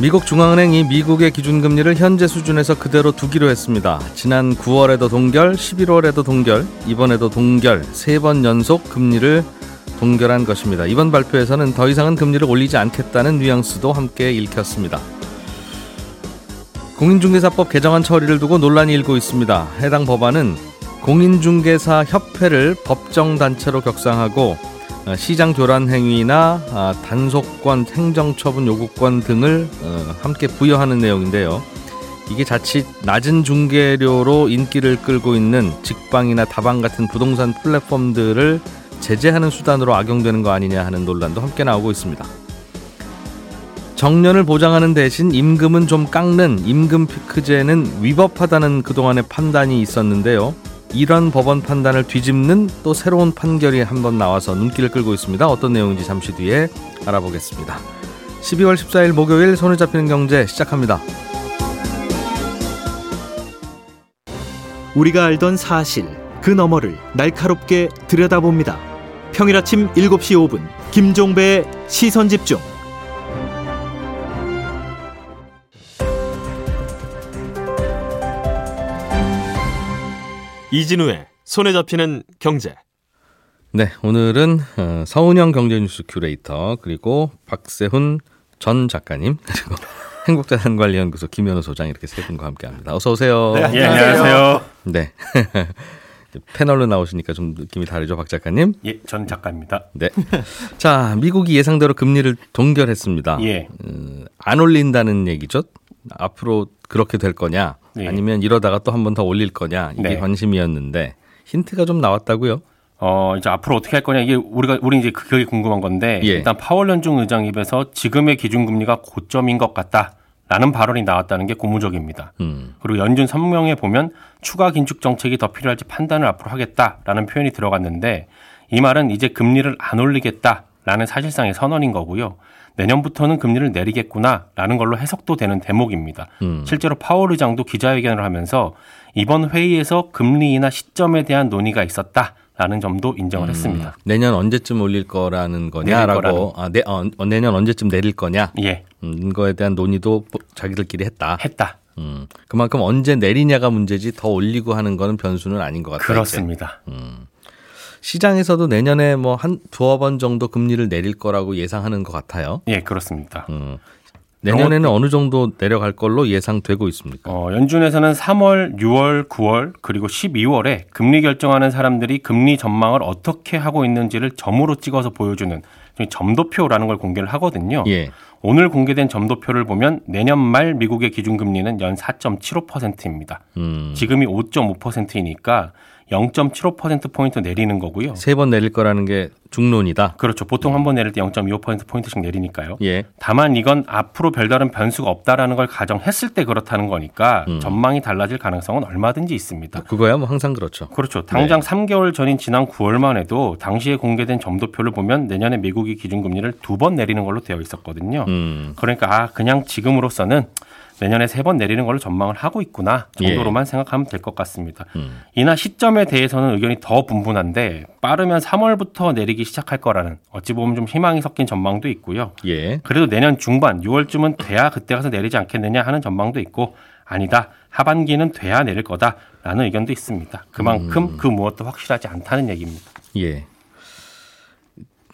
미국 중앙은행이 미국의 기준금리를 현재 수준에서 그대로 두기로 했습니다. 지난 9월에도 동결, 11월에도 동결, 이번에도 동결, 세 번 연속 금리를 동결한 것입니다. 이번 발표에서는 더 이상은 금리를 올리지 않겠다는 뉘앙스도 함께 읽혔습니다. 공인중개사법 개정안 처리를 두고 논란이 일고 있습니다. 해당 법안은 공인중개사 협회를 법정단체로 격상하고 어, 시장 교란 행위나 아, 단속권, 행정처분 요구권 등을 어, 함께 부여하는 내용인데요. 이게 자칫 낮은 중개료로 인기를 끌고 있는 직방이나 다방 같은 부동산 플랫폼들을 제재하는 수단으로 악용되는 거 아니냐 하는 논란도 함께 나오고 있습니다. 정년을 보장하는 대신 임금은 좀 깎는 임금 피크제는 위법하다는 그동안의 판단이 있었는데요. 이런 법원 판단을 뒤집는 또 새로운 판결이 한번 나와서 눈길을 끌고 있습니다. 어떤 내용인지 잠시 뒤에 알아보겠습니다. 12월 14일 목요일 손을 잡히는 경제 시작합니다. 우리가 알던 사실 그 너머를 날카롭게 들여다봅니다. 평일 아침 7시 5분 김종배의 시선 집중. 이진우의 손에 잡히는 경제. 네, 오늘은 어, 서운영 경제뉴스 큐레이터 그리고 박세훈 전 작가님 그리고 행복자산관리연구소 김현우 소장 이렇게 세 분과 함께합니다. 어서 오세요. 네, 안녕하세요. 네. 패널로 나오시니까 좀 느낌이 다르죠, 박 작가님? 예, 전 작가입니다. 네. 자, 미국이 예상대로 금리를 동결했습니다. 예. 음, 안 올린다는 얘기죠. 앞으로 그렇게 될 거냐, 예. 아니면 이러다가 또 한 번 더 올릴 거냐 이게 네. 관심이었는데 힌트가 좀 나왔다고요? 어, 이제 앞으로 어떻게 할 거냐 이게 우리가 우리 이제 그게 궁금한 건데 예. 일단 파월 연중 의장 입에서 지금의 기준금리가 고점인 것 같다. 라는 발언이 나왔다는 게 고무적입니다. 음. 그리고 연준 성명에 보면 추가 긴축 정책이 더 필요할지 판단을 앞으로 하겠다라는 표현이 들어갔는데 이 말은 이제 금리를 안 올리겠다라는 사실상의 선언인 거고요. 내년부터는 금리를 내리겠구나라는 걸로 해석도 되는 대목입니다. 음. 실제로 파월 의장도 기자회견을 하면서 이번 회의에서 금리 인하 시점에 대한 논의가 있었다. 라는 점도 인정을 음, 했습니다. 내년 언제쯤 올릴 거라는 거냐라고 아, 내, 어, 내년 언제쯤 내릴 거냐? 예. 음, 거에 대한 논의도 자기들끼리 했다. 했다. 음, 그만큼 언제 내리냐가 문제지 더 올리고 하는 거는 변수는 아닌 것 같아요. 그렇습니다. 음. 시장에서도 내년에 뭐 한 두어 번 정도 금리를 내릴 거라고 예상하는 것 같아요. 예, 그렇습니다. 음. 내년에는 어느 정도 내려갈 걸로 예상되고 있습니까? 어, 연준에서는 3월, 6월, 9월 그리고 12월에 금리 결정하는 사람들이 금리 전망을 어떻게 하고 있는지를 점으로 찍어서 보여주는 점도표라는 걸 공개를 하거든요. 예. 오늘 공개된 점도표를 보면 내년 말 미국의 기준금리는 연 4.75%입니다. 음. 지금이 5.5%이니까 0.75%포인트 내리는 거고요. 세 번 내릴 거라는 게 중론이다. 그렇죠. 보통 한 번 내릴 때 0.25%포인트씩 내리니까요. 예. 다만 이건 앞으로 별다른 변수가 없다라는 걸 가정했을 때 그렇다는 거니까 음. 전망이 달라질 가능성은 얼마든지 있습니다. 그거야 뭐 항상 그렇죠. 그렇죠. 당장 네. 3개월 전인 지난 9월만 해도 당시에 공개된 점도표를 보면 내년에 미국이 기준금리를 두 번 내리는 걸로 되어 있었거든요. 음. 그러니까 아 그냥 지금으로서는 내년에 세 번 내리는 걸로 전망을 하고 있구나 정도로만 예. 생각하면 될 것 같습니다. 음. 이나 시점에 대해서는 의견이 더 분분한데 빠르면 3월부터 내리기 시작할 거라는 어찌 보면 좀 희망이 섞인 전망도 있고요. 예. 그래도 내년 중반 6월쯤은 돼야 그때 가서 내리지 않겠느냐 하는 전망도 있고 아니다 하반기는 돼야 내릴 거다라는 의견도 있습니다. 그만큼 음. 그 무엇도 확실하지 않다는 얘기입니다. 예.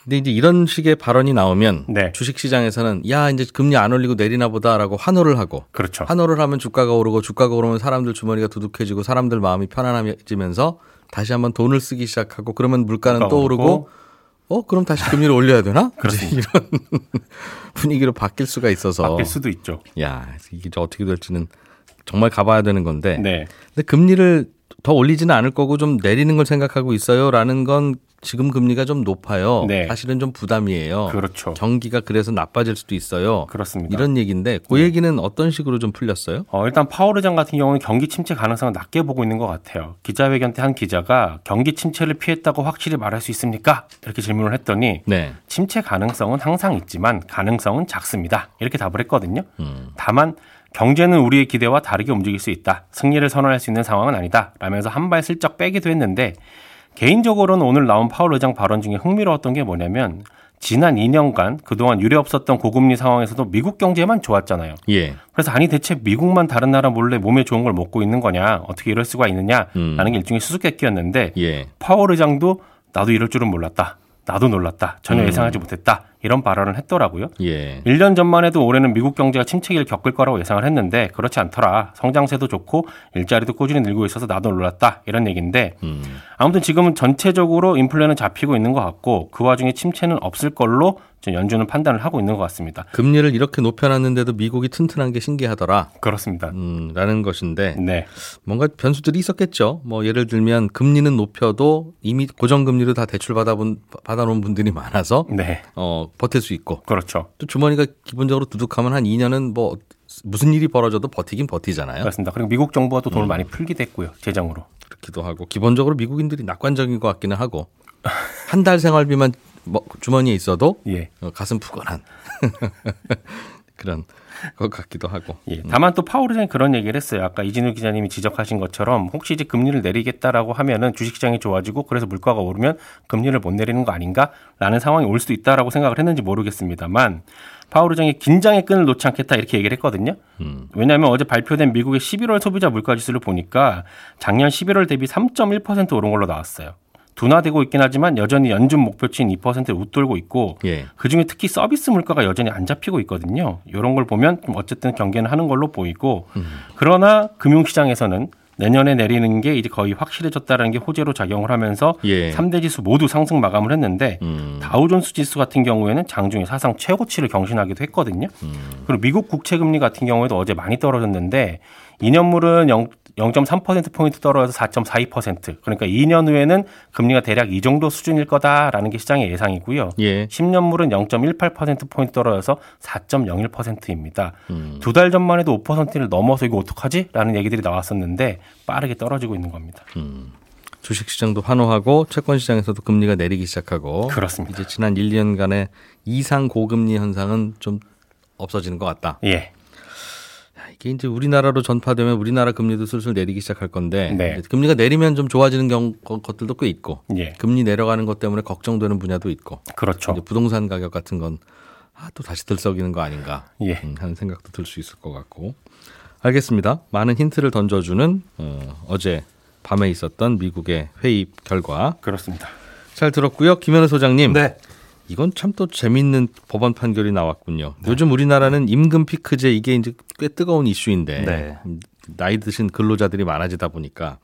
근데 이제 이런 식의 발언이 나오면 네. 주식 시장에서는 야 이제 금리 안 올리고 내리나 보다라고 환호를 하고 그렇죠. 환호를 하면 주가가 오르고 주가가 오르면 사람들 주머니가 두둑해지고 사람들 마음이 편안해지면서 다시 한번 돈을 쓰기 시작하고 그러면 물가는 또 오르고 어 그럼 다시 금리를 올려야 되나? 이런 분위기로 바뀔 수가 있어서 바뀔 수도 있죠. 야 이게 어떻게 될지는 정말 가봐야 되는 건데. 네. 근데 금리를 더 올리지는 않을 거고 좀 내리는 걸 생각하고 있어요라는 건 지금 금리가 좀 높아요. 네. 사실은 좀 부담이에요. 그렇죠. 경기가 그래서 나빠질 수도 있어요. 그렇습니다. 이런 얘기인데 그 얘기는 어떤 식으로 좀 풀렸어요? 어, 일단 파월 의장 같은 경우는 경기 침체 가능성을 낮게 보고 있는 것 같아요. 기자회견 때 한 기자가 경기 침체를 피했다고 확실히 말할 수 있습니까? 이렇게 질문을 했더니 네. 침체 가능성은 항상 있지만 가능성은 작습니다. 이렇게 답을 했거든요. 음. 다만 경제는 우리의 기대와 다르게 움직일 수 있다. 승리를 선언할 수 있는 상황은 아니다. 라면서 한 발 슬쩍 빼기도 했는데 개인적으로는 오늘 나온 파월 의장 발언 중에 흥미로웠던 게 뭐냐면 지난 2년간 그동안 유례 없었던 고금리 상황에서도 미국 경제만 좋았잖아요. 예. 그래서 아니 대체 미국만 다른 나라 몰래 몸에 좋은 걸 먹고 있는 거냐 어떻게 이럴 수가 있느냐라는 음. 게 일종의 수수께끼였는데 예. 파월 의장도 나도 이럴 줄은 몰랐다. 나도 놀랐다. 전혀 음. 예상하지 못했다. 이런 발언을 했더라고요. 예. 1년 전만 해도 올해는 미국 경제가 침체기를 겪을 거라고 예상을 했는데 그렇지 않더라. 성장세도 좋고 일자리도 꾸준히 늘고 있어서 나도 놀랐다. 이런 얘기인데 음. 아무튼 지금은 전체적으로 인플레는 잡히고 있는 것 같고 그 와중에 침체는 없을 걸로 좀 연준은 판단을 하고 있는 것 같습니다. 금리를 이렇게 높여놨는데도 미국이 튼튼한 게 신기하더라. 그렇습니다. 음, 라는 것인데 네. 뭔가 변수들이 있었겠죠. 뭐 예를 들면 금리는 높여도 이미 고정금리로 다 대출 받아본 받아놓은 분들이 많아서 네. 어 버틸 수 있고 그렇죠. 또 주머니가 기본적으로 두둑하면 한 2년은 뭐 무슨 일이 벌어져도 버티긴 버티잖아요. 그렇습니다. 그리고 미국 정부가 또 음. 돈을 많이 풀기도 했고요. 재정으로. 그렇기도 하고 기본적으로 미국인들이 낙관적인 것 같기는 하고 한 달 생활비만 뭐 주머니에 있어도 예. 어, 가슴 푸근한 그런 것 같기도 하고. 예. 다만 또 파월 의장이 그런 얘기를 했어요. 아까 이진우 기자님이 지적하신 것처럼 혹시 이제 금리를 내리겠다라고 하면은 주식시장이 좋아지고 그래서 물가가 오르면 금리를 못 내리는 거 아닌가라는 상황이 올 수도 있다라고 생각을 했는지 모르겠습니다만 파월 의장이 긴장의 끈을 놓지 않겠다 이렇게 얘기를 했거든요. 음. 왜냐하면 어제 발표된 미국의 11월 소비자 물가 지수를 보니까 작년 11월 대비 3.1% 오른 걸로 나왔어요. 둔화되고 있긴 하지만 여전히 연준 목표치인 2%를 웃돌고 있고 예. 그중에 특히 서비스 물가가 여전히 안 잡히고 있거든요. 이런 걸 보면 좀 어쨌든 경계는 하는 걸로 보이고 그러나 금융시장에서는 내년에 내리는 게 이제 거의 확실해졌다는 게 호재로 작용을 하면서 예. 3대 지수 모두 상승 마감을 했는데 음. 다우존스 지수 같은 경우에는 장중에 사상 최고치를 경신하기도 했거든요. 그리고 미국 국채 금리 같은 경우에도 어제 많이 떨어졌는데 2년물은 0, 0.3%포인트 떨어져서 4.42%. 그러니까 2년 후에는 금리가 대략 이 정도 수준일 거다라는 게 시장의 예상이고요. 예. 10년물은 0.18%포인트 떨어져서 4.01%입니다. 음. 두달 전만 해도 5%를 넘어서 이거 어떡하지? 라는 얘기들이 나왔었는데 빠르게 떨어지고 있는 겁니다. 주식시장도 환호하고 채권시장에서도 금리가 내리기 시작하고 그렇습니다. 이제 지난 1, 2년간의 이상 고금리 현상은 좀 없어지는 것 같다. 예. 이게 이제 우리나라로 전파되면 우리나라 금리도 슬슬 내리기 시작할 건데 네. 금리가 내리면 좀 좋아지는 경, 것들도 꽤 있고 예. 금리 내려가는 것 때문에 걱정되는 분야도 있고 그렇죠. 이제 부동산 가격 같은 건 아, 또 다시 들썩이는 거 아닌가 예. 음, 하는 생각도 들 수 있을 것 같고 알겠습니다. 많은 힌트를 던져주는 어, 어제 밤에 있었던 미국의 회의 결과 그렇습니다. 잘 들었고요. 김현우 소장님. 네. 이건 참 또 재밌는 법원 판결이 나왔군요. 요즘 우리나라는 임금 피크제 이게 이제 꽤 뜨거운 이슈인데 네. 음, 나이 드신 근로자들이 많아지다 보니까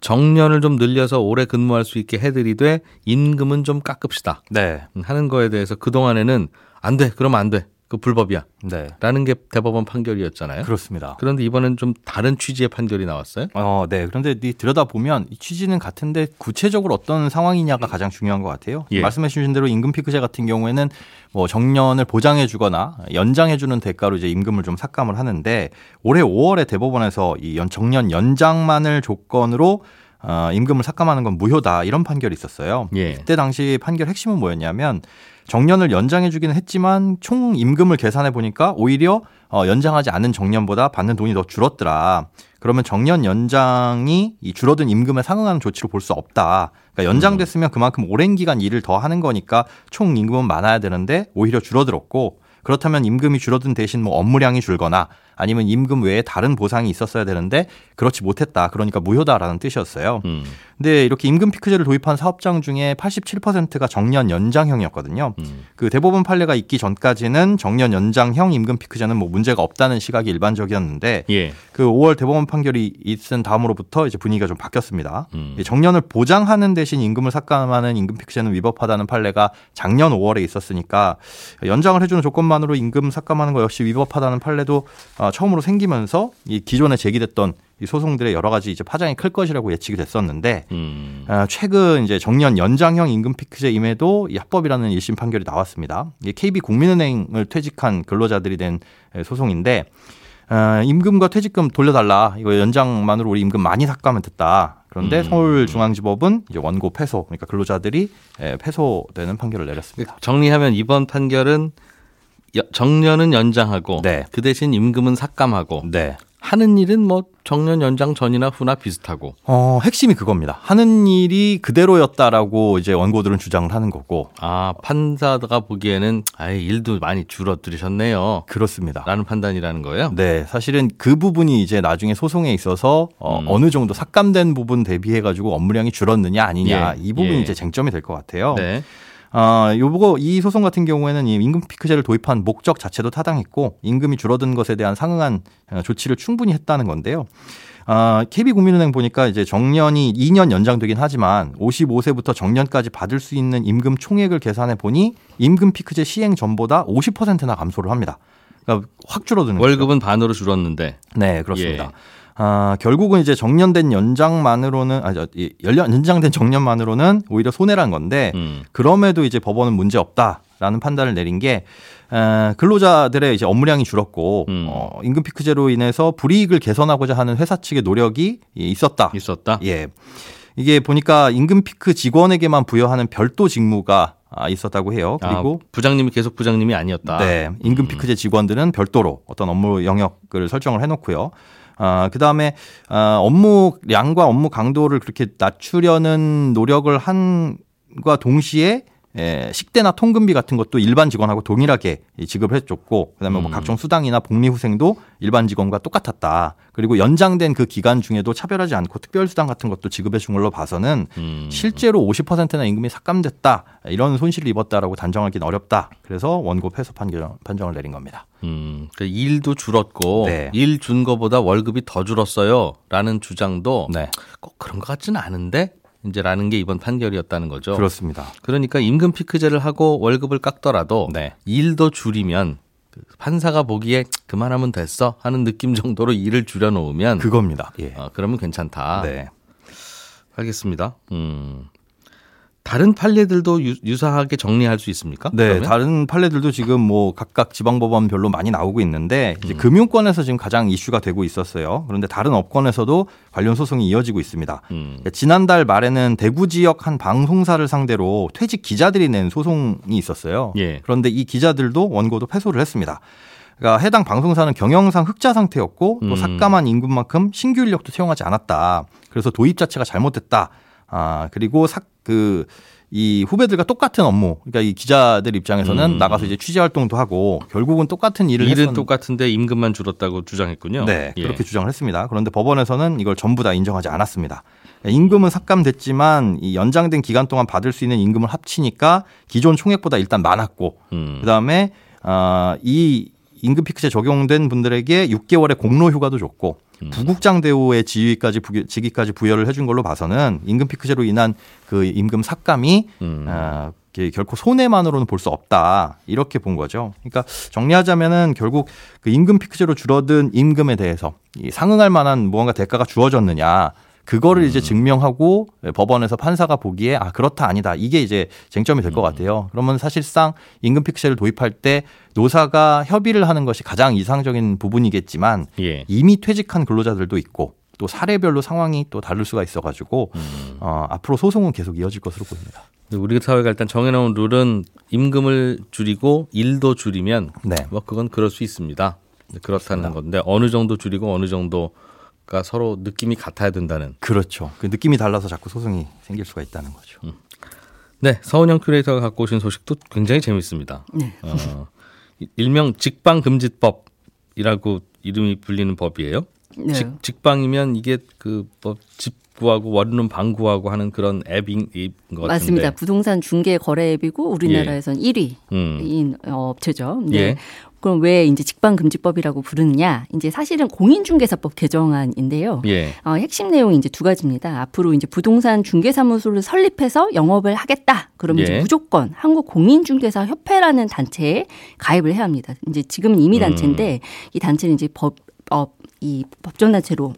정년을 좀 늘려서 오래 근무할 수 있게 해드리되 임금은 좀 깎읍시다 네. 음, 하는 거에 대해서 그 동안에는 안 돼, 그러면 안 돼, 그 불법이야. 네. 라는 게 대법원 판결이었잖아요. 그렇습니다. 그런데 이번엔 좀 다른 취지의 판결이 나왔어요. 어, 네. 그런데 이 들여다보면 이 취지는 같은데 구체적으로 어떤 상황이냐가 가장 중요한 것 같아요. 예. 말씀해 주신 대로 임금 피크제 같은 경우에는 뭐 정년을 보장해 주거나 연장해 주는 대가로 이제 임금을 좀 삭감을 하는데 올해 5월에 대법원에서 이 연, 정년 연장만을 조건으로 어, 임금을 삭감하는 건 무효다 이런 판결이 있었어요. 예. 그때 당시 판결 핵심은 뭐였냐면 정년을 연장해 주기는 했지만 총 임금을 계산해 보니까 오히려 어, 연장하지 않은 정년보다 받는 돈이 더 줄었더라. 그러면 정년 연장이 이 줄어든 임금에 상응하는 조치로 볼 수 없다. 그러니까 연장됐으면 그만큼 오랜 기간 일을 더 하는 거니까 총 임금은 많아야 되는데 오히려 줄어들었고 그렇다면 임금이 줄어든 대신 뭐 업무량이 줄거나 아니면 임금 외에 다른 보상이 있었어야 되는데 그렇지 못했다. 그러니까 무효다라는 뜻이었어요. 음. 근데 이렇게 임금 피크제를 도입한 사업장 중에 87%가 정년 연장형이었거든요. 음. 그 대법원 판례가 있기 전까지는 정년 연장형 임금 피크제는 뭐 문제가 없다는 시각이 일반적이었는데 예. 그 5월 대법원 판결이 있은 다음으로부터 이제 분위기가 좀 바뀌었습니다. 음. 이 정년을 보장하는 대신 임금을 삭감하는 임금 피크제는 위법하다는 판례가 작년 5월에 있었으니까 연장을 해주는 조건만으로 임금 삭감하는 거 역시 위법하다는 판례도 어, 아, 처음으로 생기면서 이 기존에 제기됐던 이 소송들의 여러 가지 이제 파장이 클 것이라고 예측이 됐었는데 음. 아, 최근 이제 정년 연장형 임금 피크제임에도 이 합법이라는 1심 판결이 나왔습니다. 이게 KB 국민은행을 퇴직한 근로자들이 된 소송인데 아, 임금과 퇴직금 돌려달라. 이거 연장만으로 우리 임금 많이 삭감하면 됐다. 그런데 음. 서울중앙지법은 이제 원고 패소, 그러니까 근로자들이 패소되는 판결을 내렸습니다. 정리하면 이번 판결은 정년은 연장하고 네. 그 대신 임금은 삭감하고 네. 하는 일은 뭐 정년 연장 전이나 후나 비슷하고. 어, 핵심이 그겁니다. 하는 일이 그대로였다라고 이제 원고들은 주장을 하는 거고. 아, 판사가 보기에는 아예 일도 많이 줄어들으셨네요. 그렇습니다. 라는 판단이라는 거예요? 네. 사실은 그 부분이 이제 나중에 소송에 있어서 어, 음. 어느 정도 삭감된 부분 대비해 가지고 업무량이 줄었느냐 아니냐 예. 이 부분이 예. 이제 쟁점이 될 것 같아요. 네. 아, 요거 이 소송 같은 경우에는 이 임금 피크제를 도입한 목적 자체도 타당했고 임금이 줄어든 것에 대한 상응한 어, 조치를 충분히 했다는 건데요. 아, KB국민은행 보니까 이제 정년이 2년 연장되긴 하지만 55세부터 정년까지 받을 수 있는 임금 총액을 계산해 보니 임금 피크제 시행 전보다 50%나 감소를 합니다. 그러니까 확 줄어드는 월급은 거죠. 반으로 줄었는데. 네, 그렇습니다. 예. 아, 결국은 이제 정년된 연장만으로는 아, 연령 연장된 정년만으로는 오히려 손해란 건데 음. 그럼에도 이제 법원은 문제 없다라는 판단을 내린 게 에, 근로자들의 이제 업무량이 줄었고 음. 어, 임금 피크제로 인해서 불이익을 개선하고자 하는 회사 측의 노력이 있었다. 있었다. 예. 이게 보니까 임금 피크 직원에게만 부여하는 별도 직무가 아, 있었다고 해요. 아, 그리고 아, 부장님이 계속 부장님이 아니었다. 네, 임금 음. 피크제 직원들은 별도로 어떤 업무 영역을 설정을 해놓고요. 아, 그 다음에 아, 업무량과 업무 강도를 그렇게 낮추려는 노력을 한과 동시에 에, 식대나 통근비 같은 것도 일반 직원하고 동일하게 지급을 해줬고 그다음에 뭐 음. 각종 수당이나 복리후생도 일반 직원과 똑같았다. 그리고 연장된 그 기간 중에도 차별하지 않고 특별수당 같은 것도 지급해 준 걸로 봐서는 음. 실제로 50%나 임금이 삭감됐다 이런 손실을 입었다라고 단정하기는 어렵다. 그래서 원고 패소 판결, 판정을 내린 겁니다. 음, 그 일도 줄었고 네. 일준 거보다 월급이 더 줄었어요라는 주장도 네. 꼭 그런 것 같지는 않은데 이제라는 게 이번 판결이었다는 거죠. 그렇습니다. 그러니까 임금 피크제를 하고 월급을 깎더라도 네. 일도 줄이면 그 판사가 보기에 그만하면 됐어 하는 느낌 정도로 일을 줄여놓으면 그겁니다. 예. 어, 그러면 괜찮다. 네. 알겠습니다. 음. 다른 판례들도 유, 사하게 정리할 수 있습니까? 네, 그러면? 다른 판례들도 지금 뭐 각각 지방법원별로 많이 나오고 있는데 이제 음. 금융권에서 지금 가장 이슈가 되고 있었어요. 그런데 다른 업권에서도 관련 소송이 이어지고 있습니다. 음. 지난달 말에는 대구 지역 한 방송사를 상대로 퇴직 기자들이 낸 소송이 있었어요. 예. 그런데 이 기자들도 원고도 패소를 했습니다. 그러니까 해당 방송사는 경영상 흑자 상태였고 또 음. 삭감한 임금만큼 신규 인력도 채용하지 않았다. 그래서 도입 자체가 잘못됐다. 아, 그리고 사, 그, 이 후배들과 똑같은 업무, 그러니까 이 기자들 입장에서는 음. 나가서 이제 취재 활동도 하고 결국은 똑같은 일을 일은 했었... 똑같은데 임금만 줄었다고 주장했군요. 네, 예. 그렇게 주장을 했습니다. 그런데 법원에서는 이걸 전부 다 인정하지 않았습니다. 임금은 삭감됐지만 이 연장된 기간 동안 받을 수 있는 임금을 합치니까 기존 총액보다 일단 많았고 음. 그다음에 아, 이 임금 피크제 적용된 분들에게 6개월의 공로 휴가도 줬고 음. 부국장 대우의 지위까지 직위까지 부여를 해준 걸로 봐서는 임금 피크제로 인한 그 임금 삭감이 음. 어, 결코 손해만으로는 볼 수 없다 이렇게 본 거죠. 그러니까 정리하자면은 결국 그 임금 피크제로 줄어든 임금에 대해서 상응할 만한 무언가 대가가 주어졌느냐 그거를 음. 이제 증명하고 법원에서 판사가 보기에 아 그렇다 아니다 이게 이제 쟁점이 될것 음. 같아요. 그러면 사실상 임금 픽스를 도입할 때 노사가 협의를 하는 것이 가장 이상적인 부분이겠지만 예. 이미 퇴직한 근로자들도 있고 또 사례별로 상황이 또 다를 수가 있어가지고 음. 어, 앞으로 소송은 계속 이어질 것으로 보입니다. 우리 사회가 일단 정해놓은 룰은 임금을 줄이고 일도 줄이면 네. 뭐 그건 그럴 수 있습니다. 그렇다는 그렇습니다. 건데 어느 정도 줄이고 어느 정도 그러니까 서로 느낌이 같아야 된다는. 그렇죠. 그 느낌이 달라서 자꾸 소송이 생길 수가 있다는 거죠. 음. 네, 서은영 큐레이터가 갖고 오신 소식도 굉장히 재밌습니다. 네. 어, 일명 직방금지법이라고 이름이 불리는 법이에요. 네. 직, 직방이면 이게 그뭐 집직 구하고 원룸 방 구하고 하는 그런 앱인 것 같은데. 맞습니다. 부동산 중개 거래 앱이고 우리나라에선 예. 1위인 음. 업체죠. 네. 예. 그럼 왜 이제 직방금지법이라고 부르느냐? 이제 사실은 공인중개사법 개정안인데요. 예. 어, 핵심 내용이 이제 두 가지입니다. 앞으로 이제 부동산 중개사무소를 설립해서 영업을 하겠다. 그러면 예. 이제 무조건 한국 공인중개사 협회라는 단체에 가입을 해야 합니다. 이제 지금은 이미 단체인데 음. 이 단체는 이제 법, 어, 이 법정단체로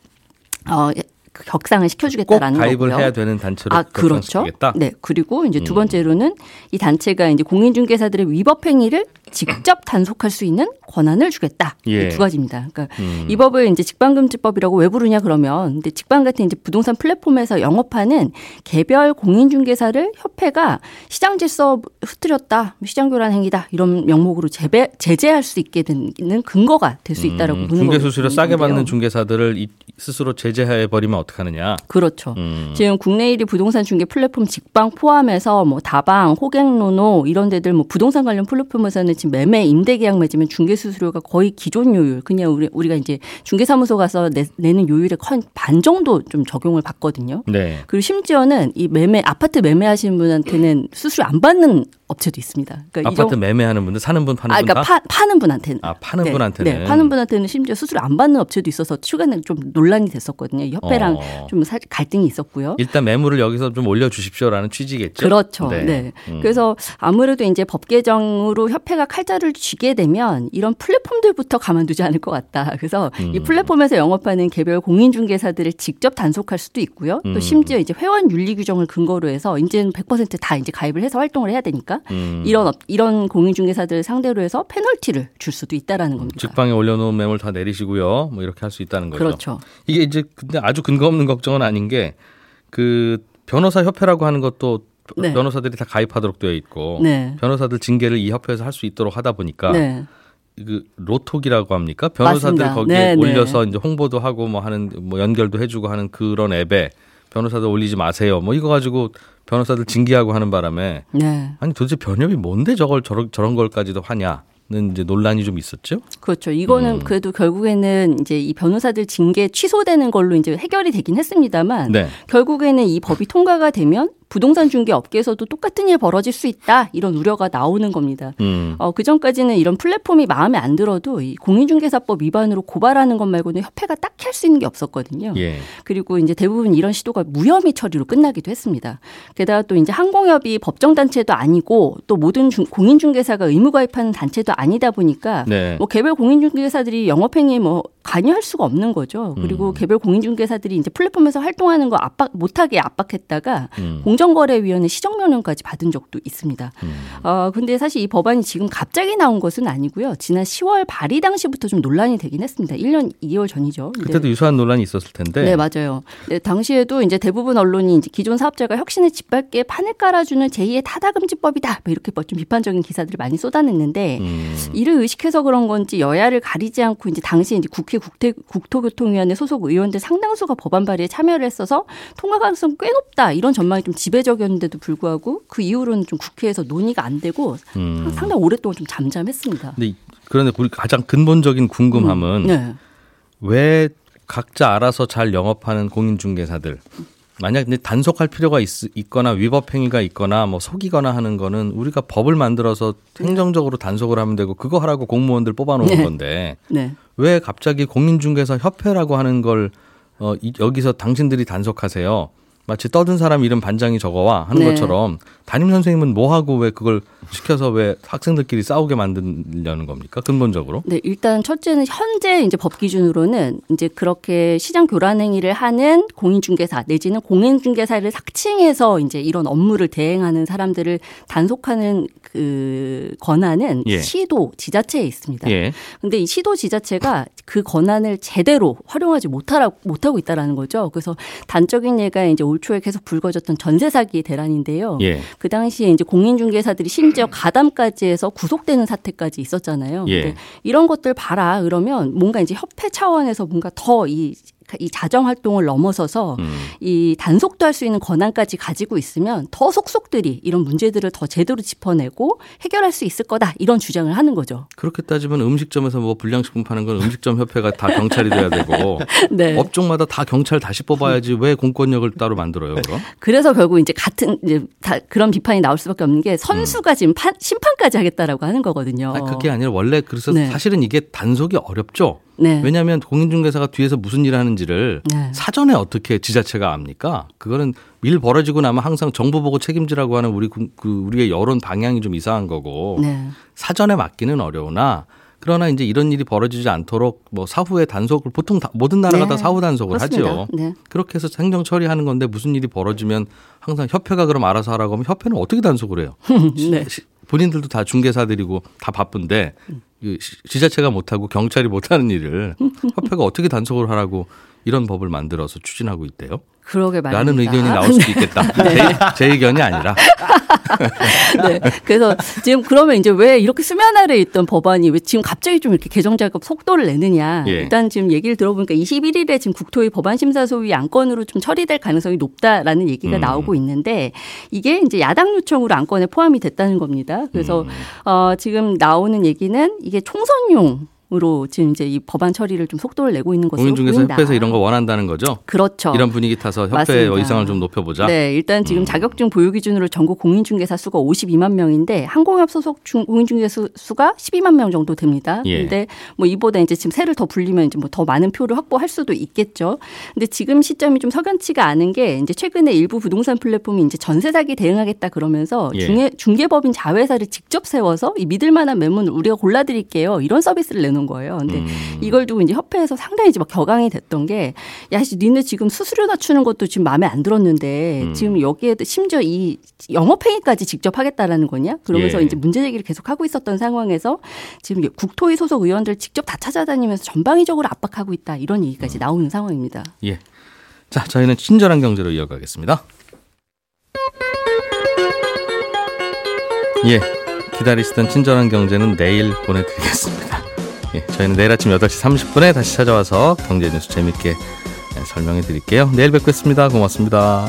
어, 그 격상을 시켜주겠다라는 꼭 가입을 거고요. 해야 되는 단체로 아 그렇죠. 네 그리고 이제 두 음. 번째로는 이 단체가 이제 공인중개사들의 위법 행위를 직접 단속할 수 있는 권한을 주겠다. 예. 두 가지입니다. 그러니까 음. 이 법을 이제 직방금지법이라고 왜 부르냐 그러면 근데 직방 같은 이제 부동산 플랫폼에서 영업하는 개별 공인중개사를 협회가 시장 질서 흐트렸다, 시장 교란 행위다 이런 명목으로 제배, 제재할 수 있게 되는 근거가 될 수 있다라고 음. 보는 중개 수수료 싸게 받는 중개사들을 스스로 제재해 버리면 어떡하느냐? 그렇죠. 음. 지금 국내 1위 부동산 중개 플랫폼 직방 포함해서 뭐 다방, 호갱노노 이런 데들 뭐 부동산 관련 플랫폼에서는 지금 매매 임대 계약 맺으면 중개 수수료가 거의 기존 요율 그냥 우리 우리가 이제 중개사무소 가서 내, 는 요율의 반 정도 좀 적용을 받거든요. 네. 그리고 심지어는 이 매매 아파트 매매하시는 분한테는 수수료 안 받는 업체도 있습니다. 그러니까 아파트 매매하는 분들 사는 분 파는 아, 그러니까 파, 파는 분한테는 아 파는 네, 분한테는 네, 파는 분한테는 심지어 수수료 안 받는 업체도 있어서 최근에 좀 논란이 됐었거든요. 협회랑 어. 좀 갈등이 있었고요. 일단 매물을 여기서 좀 올려 주십시오라는 취지겠죠. 그렇죠. 네. 네. 음. 그래서 아무래도 이제 법 개정으로 협회가 칼자를 쥐게 되면 이런 플랫폼들부터 가만두지 않을 것 같다. 그래서 음. 이 플랫폼에서 영업하는 개별 공인중개사들을 직접 단속할 수도 있고요. 또 음. 심지어 이제 회원 윤리 규정을 근거로 해서 이제는 100%다 이제 가입을 해서 활동을 해야 되니까 음. 이런 이런 공인중개사들 상대로 해서 페널티를 줄 수도 있다라는 겁니다. 직방에 올려놓은 매물 다 내리시고요. 뭐 이렇게 할 수 있다는 거죠. 그렇죠. 이게 이제 근데 아주 근거 없는 걱정은 아닌 게 그 변호사 협회라고 하는 것도 네. 변호사들이 다 가입하도록 되어 있고 네. 변호사들 징계를 이 협회에서 할 수 있도록 하다 보니까 네. 그 로톡이라고 합니까? 변호사들 맞습니다. 거기에 네, 네. 올려서 이제 홍보도 하고 뭐 하는 뭐 연결도 해주고 하는 그런 앱에 변호사들 올리지 마세요. 뭐 이거 가지고 변호사들 징계하고 하는 바람에 네. 아니 도대체 변협이 뭔데 저걸 저런 저런 걸까지도 하냐? 는 이제 논란이 좀 있었죠. 그렇죠. 이거는 음. 그래도 결국에는 이제 이 변호사들 징계 취소되는 걸로 이제 해결이 되긴 했습니다만 네. 결국에는 이 법이 통과가 되면 부동산 중개 업계에서도 똑같은 일 벌어질 수 있다 이런 우려가 나오는 겁니다. 음. 어, 그 전까지는 이런 플랫폼이 마음에 안 들어도 이 공인중개사법 위반으로 고발하는 것 말고는 협회가 딱히 할 수 있는 게 없었거든요. 예. 그리고 이제 대부분 이런 시도가 무혐의 처리로 끝나기도 했습니다. 게다가 또 이제 항공협이 법정 단체도 아니고 또 모든 중, 공인중개사가 의무가입하는 단체도 아니다 보니까 네. 뭐 개별 공인중개사들이 영업행위에 뭐 관여할 수가 없는 거죠. 그리고 음. 개별 공인중개사들이 이제 플랫폼에서 활동하는 거 압박 못하게 압박했다가 음. 공정거래위원회 시정명령까지 받은 적도 있습니다. 음. 어, 근데 사실 이 법안이 지금 갑자기 나온 것은 아니고요. 지난 10월 발의 당시부터 좀 논란이 되긴 했습니다. 1년 2개월 전이죠. 그때도 유사한 논란이 있었을 텐데. 네, 맞아요. 네, 당시에도 이제 대부분 언론이 이제 기존 사업자가 혁신을 짓밟게 판을 깔아주는 제2의 타다금지법이다. 뭐 이렇게 좀 비판적인 기사들을 많이 쏟아냈는데 음. 이를 의식해서 그런 건지 여야를 가리지 않고 이제 당시 이제 국회 국회 국토교통위원회 소속 의원들 상당수가 법안 발의에 참여를 했어서 통과 가능성 꽤 높다. 이런 전망이 좀 지배적이었는데도 불구하고 그 이후로는 좀 국회에서 논의가 안 되고 음. 상당히 오랫동안 좀 잠잠했습니다. 근데 그런데 우리 가장 근본적인 궁금함은 음. 네. 왜 각자 알아서 잘 영업하는 공인중개사들 만약 근데 단속할 필요가 있, 있거나 위법 행위가 있거나 뭐 속이거나 하는 거는 우리가 법을 만들어서 행정적으로 단속을 하면 되고 그거 하라고 공무원들 뽑아놓은 네. 건데 네. 왜 갑자기 공인중개사 협회라고 하는 걸 어, 이, 여기서 당신들이 단속하세요. 마치 떠든 사람 이름 반장이 적어와 하는 네. 것처럼 담임 선생님은 뭐 하고 왜 그걸 시켜서 왜 학생들끼리 싸우게 만들려는 겁니까? 근본적으로? 네, 일단 첫째는 현재 이제 법 기준으로는 이제 그렇게 시장 교란 행위를 하는 공인중개사 내지는 공인중개사를 삭칭해서 이제 이런 업무를 대행하는 사람들을 단속하는 그 권한은 예. 시도 지자체에 있습니다. 예. 근데 이 시도 지자체가 그 권한을 제대로 활용하지 못하라, 못하고 있다라는 거죠. 그래서 단적인 예가 이제 올 초에 계속 불거졌던 전세 사기 대란인데요. 예. 그 당시에 이제 공인중개사들이 심지어 가담까지 해서 구속되는 사태까지 있었잖아요. 예. 이런 것들 봐라 그러면 뭔가 이제 협회 차원에서 뭔가 더이 이 자정 활동을 넘어서서 음. 이 단속도 할 수 있는 권한까지 가지고 있으면 더 속속들이 이런 문제들을 더 제대로 짚어내고 해결할 수 있을 거다 이런 주장을 하는 거죠. 그렇게 따지면 음식점에서 뭐 불량식품 파는 건 음식점 협회가 다 경찰이 돼야 되고 네. 업종마다 다 경찰 다시 뽑아야지 왜 공권력을 따로 만들어요, 그럼? 그래서 결국 이제 같은 이제 다 그런 비판이 나올 수밖에 없는 게 선수가 음. 지금 판, 심판까지 하겠다라고 하는 거거든요. 아니, 그게 아니라 원래 그래서 네. 사실은 이게 단속이 어렵죠. 네. 왜냐하면 공인중개사가 뒤에서 무슨 일을 하는지를 네. 사전에 어떻게 지자체가 압니까? 그거는 일 벌어지고 나면 항상 정부 보고 책임지라고 하는 우리 그 우리의 여론 방향이 좀 이상한 거고 네. 사전에 맡기는 어려우나 그러나 이제 이런 일이 벌어지지 않도록 뭐 사후에 단속을 보통 다, 모든 나라가 네. 다 사후 단속을 그렇습니다. 하죠. 네. 그렇게 해서 행정 처리하는 건데 무슨 일이 벌어지면 항상 협회가 그럼 알아서 하라고 하면 협회는 어떻게 단속을 해요? 네. 본인들도 다 중개사들이고 다 바쁜데 지자체가 못하고 경찰이 못하는 일을 협회가 어떻게 단속을 하라고 이런 법을 만들어서 추진하고 있대요. 그러게 말입니다. 라는 의견이 나올 수도 있겠다. 네. 제, 제, 의견이 아니라. 네. 그래서 지금 그러면 이제 왜 이렇게 수면 아래 있던 법안이 왜 지금 갑자기 좀 이렇게 개정 작업 속도를 내느냐. 예. 일단 지금 얘기를 들어보니까 21일에 지금 국토위 법안 심사 소위 안건으로 좀 처리될 가능성이 높다라는 얘기가 음. 나오고 있는데 이게 이제 야당 요청으로 안건에 포함이 됐다는 겁니다. 그래서 음. 어, 지금 나오는 얘기는 이게 총선용 으로 지금 이제 이 법안 처리를 좀 속도를 내고 있는 것으로 공인중개사 보인다. 협회에서 이런 거 원한다는 거죠? 그렇죠. 이런 분위기 타서 협회 의상을 좀 높여보자. 네, 일단 지금 음. 자격증 보유 기준으로 전국 공인중개사 수가 52만 명인데 항공업 소속 중, 공인중개사 수가 12만 명 정도 됩니다. 예. 근데 뭐 이보다 이제 지금 세를 더 불리면 이제 뭐 더 많은 표를 확보할 수도 있겠죠. 근데 지금 시점이 좀 석연치가 않은 게 이제 최근에 일부 부동산 플랫폼이 이제 전세 사기 대응하겠다 그러면서 예. 중개 중개법인 자회사를 직접 세워서 이 믿을 만한 매물을 우리가 골라드릴게요 이런 서비스를 내놓은. 거예요. 근데 음. 이걸 두고 이제 협회에서 상당히 이제 막 격앙이 됐던 게 야, 니네 지금 수수료 낮추는 것도 지금 마음에 안 들었는데 음. 지금 여기에 심지어 이 영업행위까지 직접 하겠다라는 거냐? 그러면서 예. 이제 문제 제기를 계속 하고 있었던 상황에서 지금 국토위 소속 의원들 직접 다 찾아다니면서 전방위적으로 압박하고 있다 이런 얘기까지 음. 나오는 상황입니다. 예. 자, 저희는 친절한 경제로 이어가겠습니다. 예. 기다리시던 친절한 경제는 내일 보내드리겠습니다. 예, 저희는 내일 아침 8시 30분에 다시 찾아와서 경제 뉴스 재밌게 예, 설명해 드릴게요. 내일 뵙겠습니다. 고맙습니다.